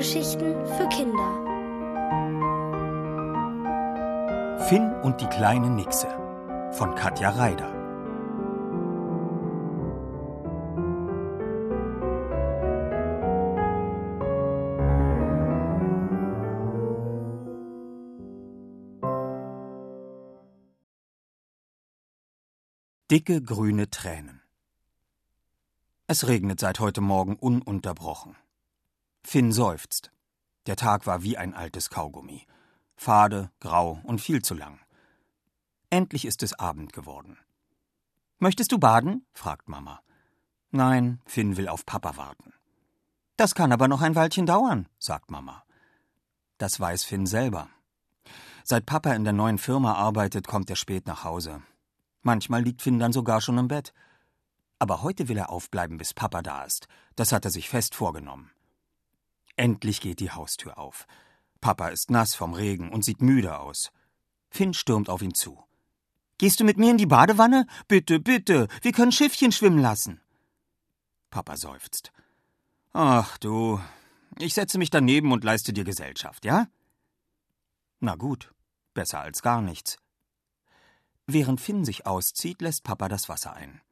Hörgeschichten für Kinder. Finn und die kleine Nixe von Katja Reider. Dicke grüne Tränen. Es regnet seit heute Morgen ununterbrochen. Finn seufzt. Der Tag war wie ein altes Kaugummi. Fade, grau und viel zu lang. Endlich ist es Abend geworden. Möchtest du baden? fragt Mama. Nein, Finn will auf Papa warten. Das kann aber noch ein Weilchen dauern, sagt Mama. Das weiß Finn selber. Seit Papa in der neuen Firma arbeitet, kommt er spät nach Hause. Manchmal liegt Finn dann sogar schon im Bett. Aber heute will er aufbleiben, bis Papa da ist. Das hat er sich fest vorgenommen. Endlich geht die Haustür auf. Papa ist nass vom Regen und sieht müde aus. Finn stürmt auf ihn zu. Gehst du mit mir in die Badewanne? Bitte, bitte, wir können Schiffchen schwimmen lassen. Papa seufzt. Ach du, ich setze mich daneben und leiste dir Gesellschaft, ja? Na gut, besser als gar nichts. Während Finn sich auszieht, lässt Papa das Wasser ein.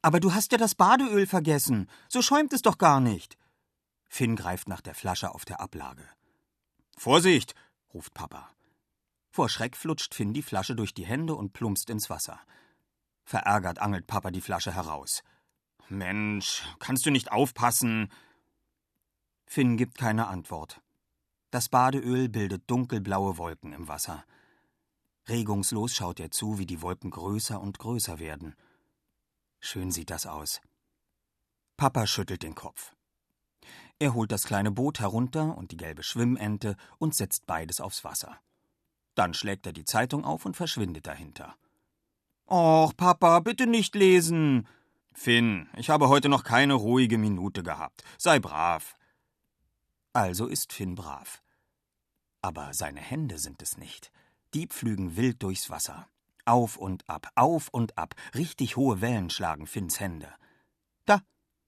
Aber du hast ja das Badeöl vergessen. So schäumt es doch gar nicht. Finn greift nach der Flasche auf der Ablage. Vorsicht! ruft Papa. Vor Schreck flutscht Finn die Flasche durch die Hände und plumpst ins Wasser. Verärgert angelt Papa die Flasche heraus. Mensch, kannst du nicht aufpassen? Finn gibt keine Antwort. Das Badeöl bildet dunkelblaue Wolken im Wasser. Regungslos schaut er zu, wie die Wolken größer und größer werden. Schön sieht das aus. Papa schüttelt den Kopf. Er holt das kleine Boot herunter und die gelbe Schwimmente und setzt beides aufs Wasser. Dann schlägt er die Zeitung auf und verschwindet dahinter. Och, Papa, bitte nicht lesen. Finn, ich habe heute noch keine ruhige Minute gehabt. Sei brav. Also ist Finn brav. Aber seine Hände sind es nicht. Die pflügen wild durchs Wasser. Auf und ab, auf und ab. Richtig hohe Wellen schlagen Finns Hände. Da,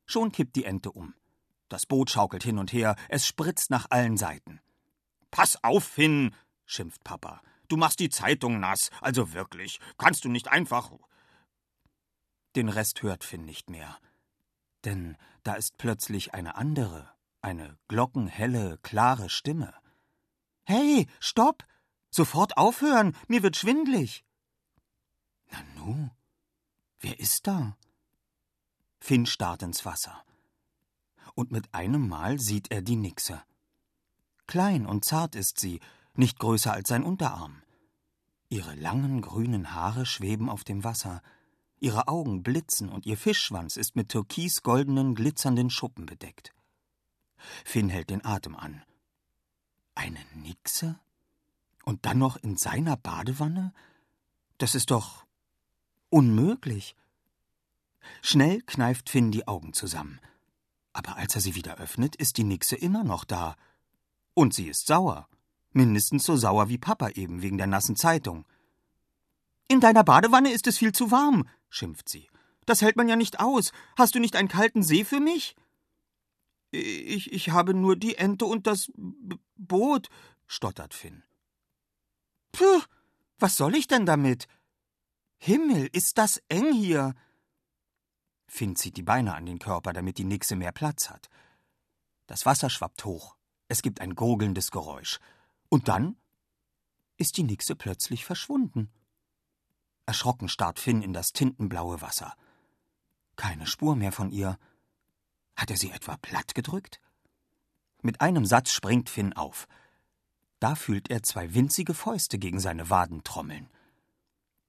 schon kippt die Ente um. Das Boot schaukelt hin und her, es spritzt nach allen Seiten. Pass auf, Finn, schimpft Papa. Du machst die Zeitung nass, also wirklich. Kannst du nicht einfach. Den Rest hört Finn nicht mehr. Denn da ist plötzlich eine andere, eine glockenhelle, klare Stimme. Hey, stopp! Sofort aufhören, mir wird schwindlig. Na nu, wer ist da? Finn starrt ins Wasser und mit einem Mal sieht er die Nixe. Klein und zart ist sie, nicht größer als sein Unterarm. Ihre langen grünen Haare schweben auf dem Wasser, ihre Augen blitzen und ihr Fischschwanz ist mit türkisgoldenen, glitzernden Schuppen bedeckt. Finn hält den Atem an. Eine Nixe? Und dann noch in seiner Badewanne? Das ist doch unmöglich. Schnell kneift Finn die Augen zusammen. Aber als er sie wieder öffnet, ist die Nixe immer noch da. Und sie ist sauer. Mindestens so sauer wie Papa eben wegen der nassen Zeitung. In deiner Badewanne ist es viel zu warm, schimpft sie. Das hält man ja nicht aus. Hast du nicht einen kalten See für mich? Ich, ich habe nur die Ente und das B Boot, stottert Finn. Puh, was soll ich denn damit? Himmel, ist das eng hier. Finn zieht die Beine an den Körper, damit die Nixe mehr Platz hat. Das Wasser schwappt hoch. Es gibt ein gurgelndes Geräusch. Und dann ist die Nixe plötzlich verschwunden. Erschrocken starrt Finn in das tintenblaue Wasser. Keine Spur mehr von ihr. Hat er sie etwa platt gedrückt? Mit einem Satz springt Finn auf. Da fühlt er zwei winzige Fäuste gegen seine Waden trommeln.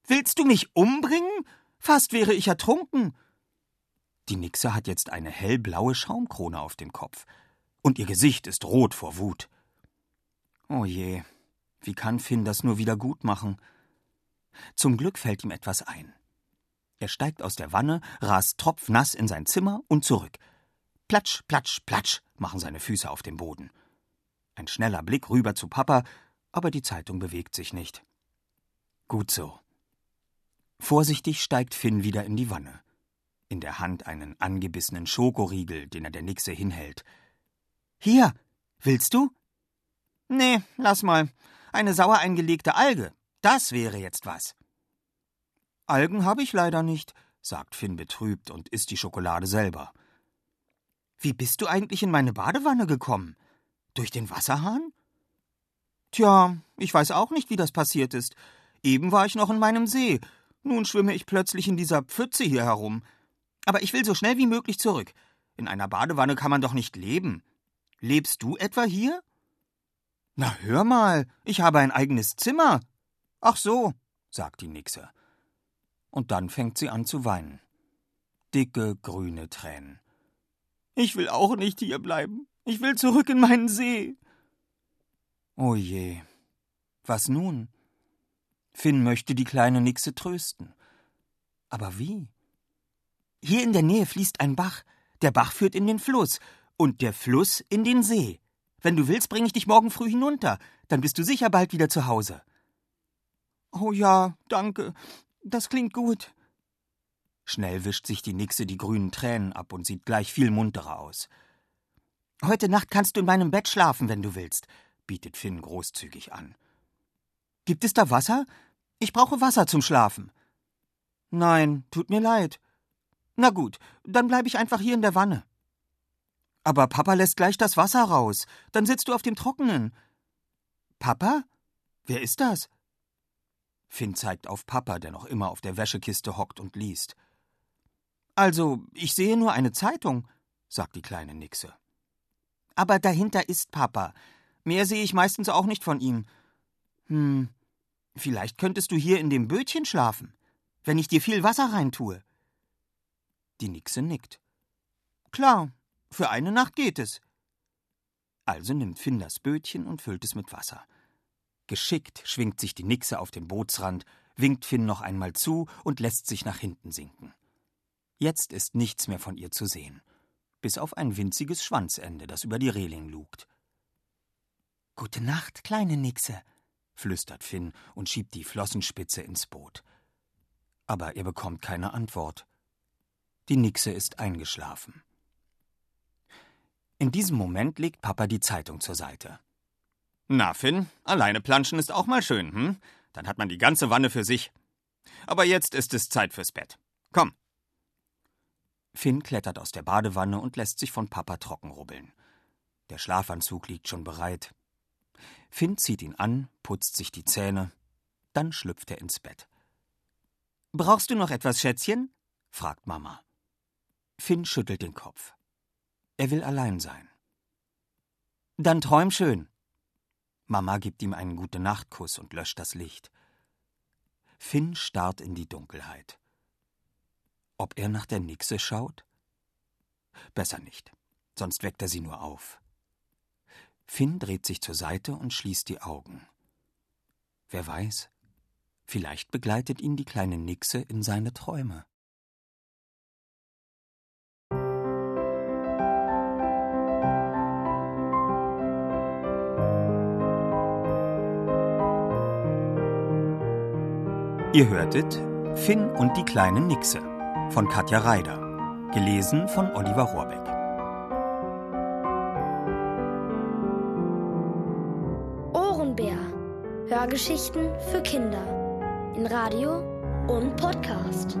Willst du mich umbringen? Fast wäre ich ertrunken. Die Nixe hat jetzt eine hellblaue Schaumkrone auf dem Kopf. Und ihr Gesicht ist rot vor Wut. Oh je, wie kann Finn das nur wieder gut machen? Zum Glück fällt ihm etwas ein. Er steigt aus der Wanne, rast tropfnass in sein Zimmer und zurück. Platsch, platsch, platsch machen seine Füße auf dem Boden. Ein schneller Blick rüber zu Papa, aber die Zeitung bewegt sich nicht. Gut so. Vorsichtig steigt Finn wieder in die Wanne in der Hand einen angebissenen Schokoriegel, den er der Nixe hinhält. Hier, Willst du? Nee, lass mal. Eine sauer eingelegte Alge. Das wäre jetzt was. Algen habe ich leider nicht, sagt Finn betrübt und isst die Schokolade selber. Wie bist du eigentlich in meine Badewanne gekommen? Durch den Wasserhahn? Tja, ich weiß auch nicht, wie das passiert ist. Eben war ich noch in meinem See. Nun schwimme ich plötzlich in dieser Pfütze hier herum. Aber ich will so schnell wie möglich zurück. In einer Badewanne kann man doch nicht leben. Lebst du etwa hier? Na, hör mal, ich habe ein eigenes Zimmer. Ach so, sagt die Nixe. Und dann fängt sie an zu weinen. Dicke, grüne Tränen. Ich will auch nicht hier bleiben. Ich will zurück in meinen See. Oh je. Was nun? Finn möchte die kleine Nixe trösten. Aber wie? Hier in der Nähe fließt ein Bach. Der Bach führt in den Fluss und der Fluss in den See. Wenn du willst, bringe ich dich morgen früh hinunter. Dann bist du sicher bald wieder zu Hause. Oh ja, danke. Das klingt gut. Schnell wischt sich die Nixe die grünen Tränen ab und sieht gleich viel munterer aus. Heute Nacht kannst du in meinem Bett schlafen, wenn du willst, bietet Finn großzügig an. Gibt es da Wasser? Ich brauche Wasser zum Schlafen. Nein, tut mir leid. Na gut, dann bleibe ich einfach hier in der Wanne. Aber Papa lässt gleich das Wasser raus. Dann sitzt du auf dem Trockenen. Papa? Wer ist das? Finn zeigt auf Papa, der noch immer auf der Wäschekiste hockt und liest. Also, ich sehe nur eine Zeitung, sagt die kleine Nixe. Aber dahinter ist Papa. Mehr sehe ich meistens auch nicht von ihm. Hm, vielleicht könntest du hier in dem Bötchen schlafen, wenn ich dir viel Wasser reintue. Die Nixe nickt. Klar, für eine Nacht geht es. Also nimmt Finn das Bötchen und füllt es mit Wasser. Geschickt schwingt sich die Nixe auf den Bootsrand, winkt Finn noch einmal zu und lässt sich nach hinten sinken. Jetzt ist nichts mehr von ihr zu sehen, bis auf ein winziges Schwanzende, das über die Reling lugt. Gute Nacht, kleine Nixe, flüstert Finn und schiebt die Flossenspitze ins Boot. Aber er bekommt keine Antwort. Die Nixe ist eingeschlafen. In diesem Moment legt Papa die Zeitung zur Seite. Na, Finn, alleine planschen ist auch mal schön, hm? Dann hat man die ganze Wanne für sich. Aber jetzt ist es Zeit fürs Bett. Komm. Finn klettert aus der Badewanne und lässt sich von Papa trocken rubbeln. Der Schlafanzug liegt schon bereit. Finn zieht ihn an, putzt sich die Zähne, dann schlüpft er ins Bett. Brauchst du noch etwas, Schätzchen? fragt Mama. Finn schüttelt den Kopf. Er will allein sein. Dann träum schön. Mama gibt ihm einen gute Nachtkuss und löscht das Licht. Finn starrt in die Dunkelheit. Ob er nach der Nixe schaut? Besser nicht, sonst weckt er sie nur auf. Finn dreht sich zur Seite und schließt die Augen. Wer weiß, vielleicht begleitet ihn die kleine Nixe in seine Träume. Ihr hörtet Finn und die kleine Nixe von Katja Reider, gelesen von Oliver Rohrbeck. Ohrenbär. Hörgeschichten für Kinder in Radio und Podcast.